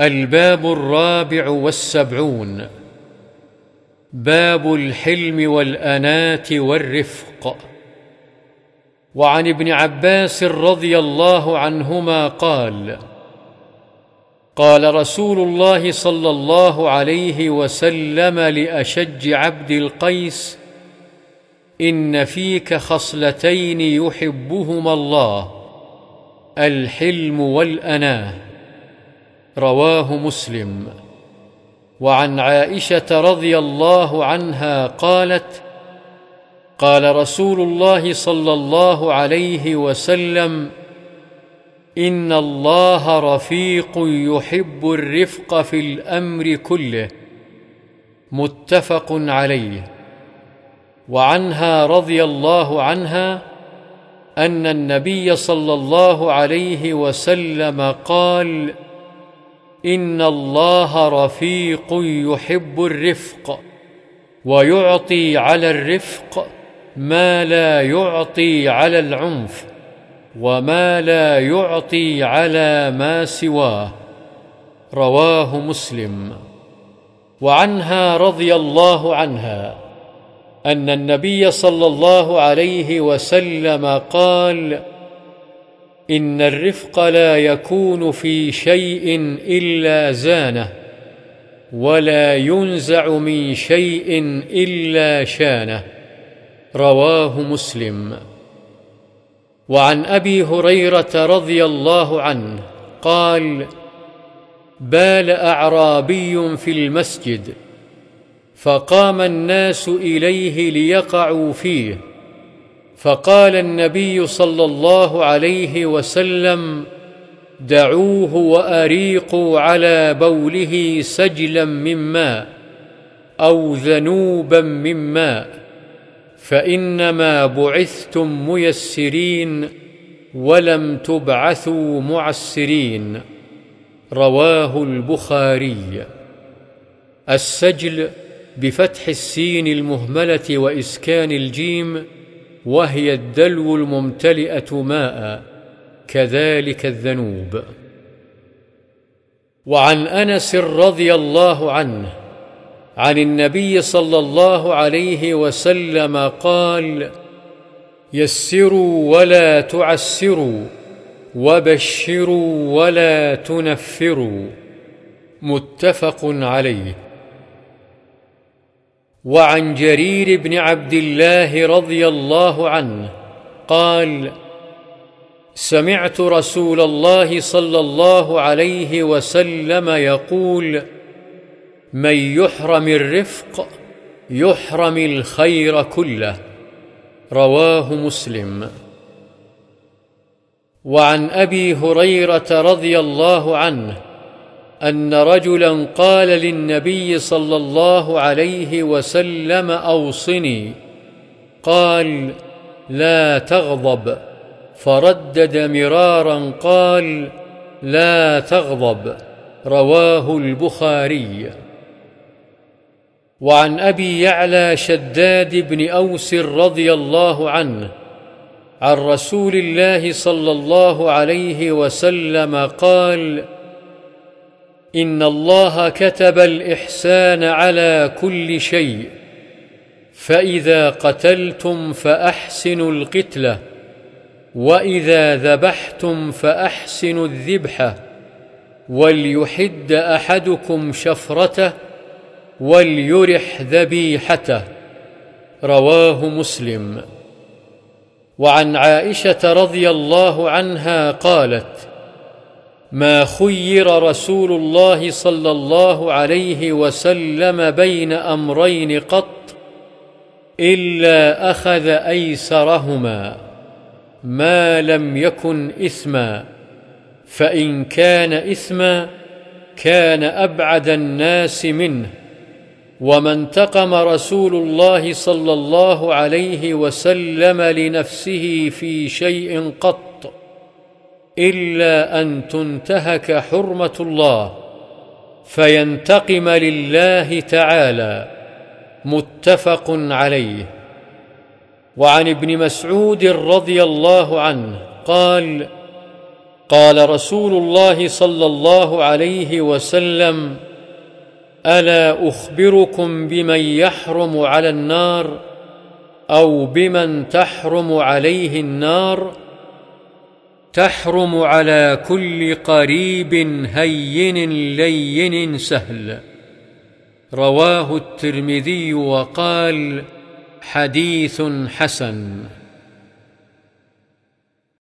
الباب الرابع والسبعون. باب الحلم والأناة والرفق. وعن ابن عباس رضي الله عنهما قال قال رسول الله صلى الله عليه وسلم لأشج عبد القيس إن فيك خصلتين يحبهما الله الحلم والأناة. رواه مسلم. وعن عائشة رضي الله عنها قالت قال رسول الله صلى الله عليه وسلم إن الله رفيق يحب الرفق في الأمر كله. متفق عليه. وعنها رضي الله عنها أن النبي صلى الله عليه وسلم قال ان الله رفيق يحب الرفق ويعطي على الرفق ما لا يعطي على العنف وما لا يعطي على ما سواه رواه مسلم وعنها رضي الله عنها ان النبي صلى الله عليه وسلم قال إن الرفق لا يكون في شيء إلا زانة ولا ينزع من شيء إلا شانة. رواه مسلم. وعن أبي هريرة رضي الله عنه قال بال أعرابي في المسجد فقام الناس إليه ليقعوا فيه. فقال النبي صلى الله عليه وسلم دعوه وأريقوا على بوله سجلا من ماء أو ذنوبا من ماء فإنما بعثتم ميسرين ولم تبعثوا معسرين. رواه البخاري. السجل بفتح السين المهملة وإسكان الجيم وهي الدلو الممتلئة ماء كذلك الذنوب. وعن أنس رضي الله عنه عن النبي صلى الله عليه وسلم قال يسروا ولا تعسروا وبشروا ولا تنفروا. متفق عليه. وعن جرير بن عبد الله رضي الله عنه قال سمعت رسول الله صلى الله عليه وسلم يقول من يحرم الرفق يحرم الخير كله. رواه مسلم. وعن أبي هريرة رضي الله عنه أن رجلا قال للنبي صلى الله عليه وسلم أوصني. قال لا تغضب. فردد مرارا قال لا تغضب. رواه البخاري. وعن أبي يعلى شداد بن أوس رضي الله عنه عن رسول الله صلى الله عليه وسلم قال إن الله كتب الإحسان على كل شيء فإذا قتلتم فأحسنوا القتلة وإذا ذبحتم فأحسنوا الذبحه وليحد أحدكم شفرته وليرح ذبيحته. رواه مسلم. وعن عائشة رضي الله عنها قالت ما خير رسول الله صلى الله عليه وسلم بين أمرين قط إلا أخذ أيسرهما ما لم يكن إثما فإن كان إثما كان أبعد الناس منه وما انتقم رسول الله صلى الله عليه وسلم لنفسه في شيء قط إلا أن تنتهك حرمة الله فينتقم لله تعالى متفق عليه. وعن ابن مسعود رضي الله عنه قال قال رسول الله صلى الله عليه وسلم ألا أخبركم بمن يحرم على النار أو بمن تحرم عليه النار؟ تحرم على كل قريب هين لين سهل. رواه الترمذي وقال حديث حسن.